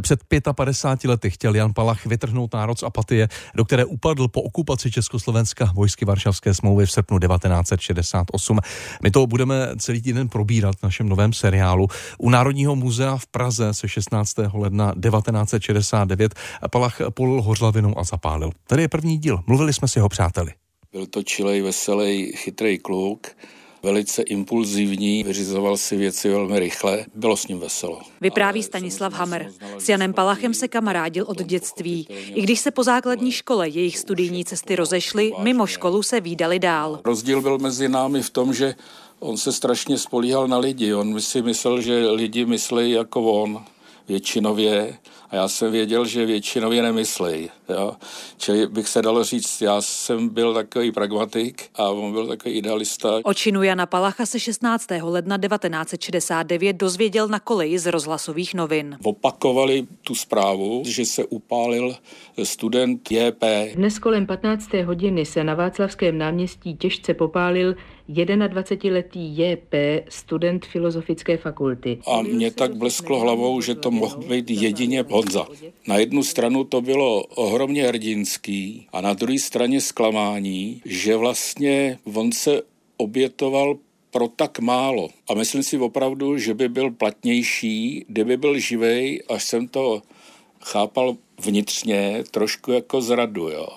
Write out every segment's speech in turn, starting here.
Před 55 lety chtěl Jan Palach vytrhnout národ z apatie, do které upadl po okupaci Československa vojsky Varšavské smlouvy v srpnu 1968. My to budeme celý týden probírat v našem novém seriálu. U Národního muzea v Praze se 16. ledna 1969 Palach polil hořlavinou a zapálil. Tady je první díl. Mluvili jsme s jeho přáteli. Byl to čilej, veselý, chytrý kluk velice impulzivní, vyřizoval si věci velmi rychle, bylo s ním veselo. Vypráví Stanislav Hammer. S Janem Palachem se kamarádil od dětství. I když se po základní škole jejich studijní cesty rozešly, mimo školu se výdali dál. Rozdíl byl mezi námi v tom, že on se strašně spolíhal na lidi. On si myslel, že lidi myslí jako on většinově a já jsem věděl, že většinově nemyslej. Jo. Čili bych se dalo říct, já jsem byl takový pragmatik a on byl takový idealista. O činu Jana Palacha se 16. ledna 1969 dozvěděl na koleji z rozhlasových novin. Opakovali tu zprávu, že se upálil student JP. Dnes kolem 15. hodiny se na Václavském náměstí těžce popálil 21-letý JP, student Filozofické fakulty. A mě tak blesklo hlavou, že to mohl být jedině Honza. Na jednu stranu to bylo ohromně hrdinský a na druhé straně zklamání, že vlastně on se obětoval pro tak málo. A myslím si opravdu, že by byl platnější, kdyby byl živej, až jsem to chápal vnitřně, trošku jako zradu, jo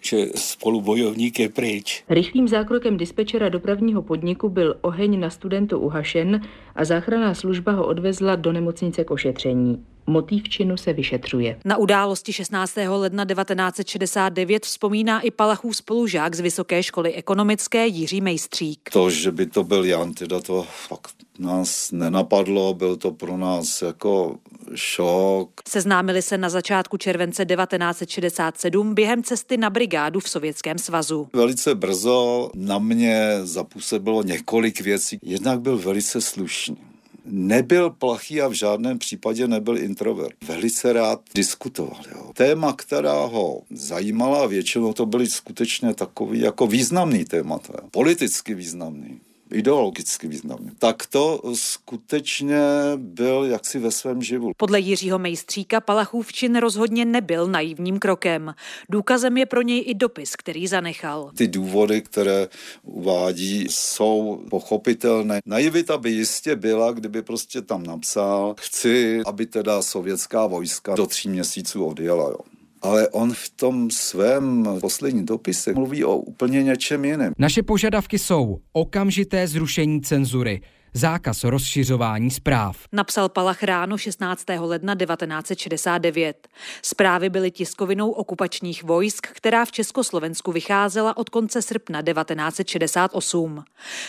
že spolubojovník je pryč. Rychlým zákrokem dispečera dopravního podniku byl oheň na studentu uhašen a záchranná služba ho odvezla do nemocnice k ošetření. Motiv činu se vyšetřuje. Na události 16. ledna 1969 vzpomíná i Palachův spolužák z Vysoké školy ekonomické Jiří Mejstřík. To, že by to byl Jan, teda to fakt nás nenapadlo, byl to pro nás jako šok. Seznámili se na začátku července 1967 během cesty na brigádu v Sovětském svazu. Velice brzo na mě zapůsobilo několik věcí. Jednak byl velice slušný nebyl plachý a v žádném případě nebyl introvert. Velice rád diskutoval. Jo. Téma, která ho zajímala, většinou to byly skutečně takový jako významný témata, politicky významný ideologicky významný. Tak to skutečně byl jaksi ve svém živu. Podle Jiřího Mejstříka Palachův čin rozhodně nebyl naivním krokem. Důkazem je pro něj i dopis, který zanechal. Ty důvody, které uvádí, jsou pochopitelné. Naivita by jistě byla, kdyby prostě tam napsal, chci, aby teda sovětská vojska do tří měsíců odjela. Jo. Ale on v tom svém posledním dopise mluví o úplně něčem jiném. Naše požadavky jsou okamžité zrušení cenzury, zákaz rozšiřování zpráv. Napsal Palach ráno 16. ledna 1969. Zprávy byly tiskovinou okupačních vojsk, která v Československu vycházela od konce srpna 1968.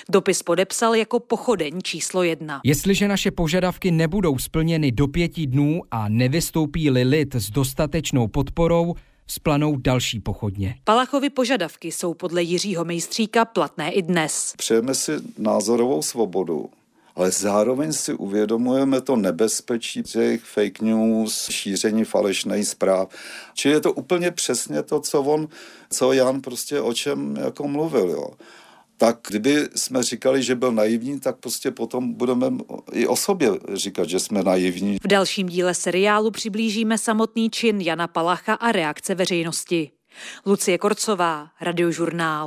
Dopis podepsal jako pochodeň číslo jedna. Jestliže naše požadavky nebudou splněny do pěti dnů a nevystoupí-li lid s dostatečnou podporou, splanou další pochodně. Palachovy požadavky jsou podle Jiřího Mejstříka platné i dnes. Přejeme si názorovou svobodu, ale zároveň si uvědomujeme to nebezpečí těch fake news, šíření falešných zpráv. Čili je to úplně přesně to, co on, co Jan prostě o čem jako mluvil. Jo tak kdyby jsme říkali, že byl naivní, tak prostě potom budeme i o sobě říkat, že jsme naivní. V dalším díle seriálu přiblížíme samotný čin Jana Palacha a reakce veřejnosti. Lucie Korcová, Radiožurnál.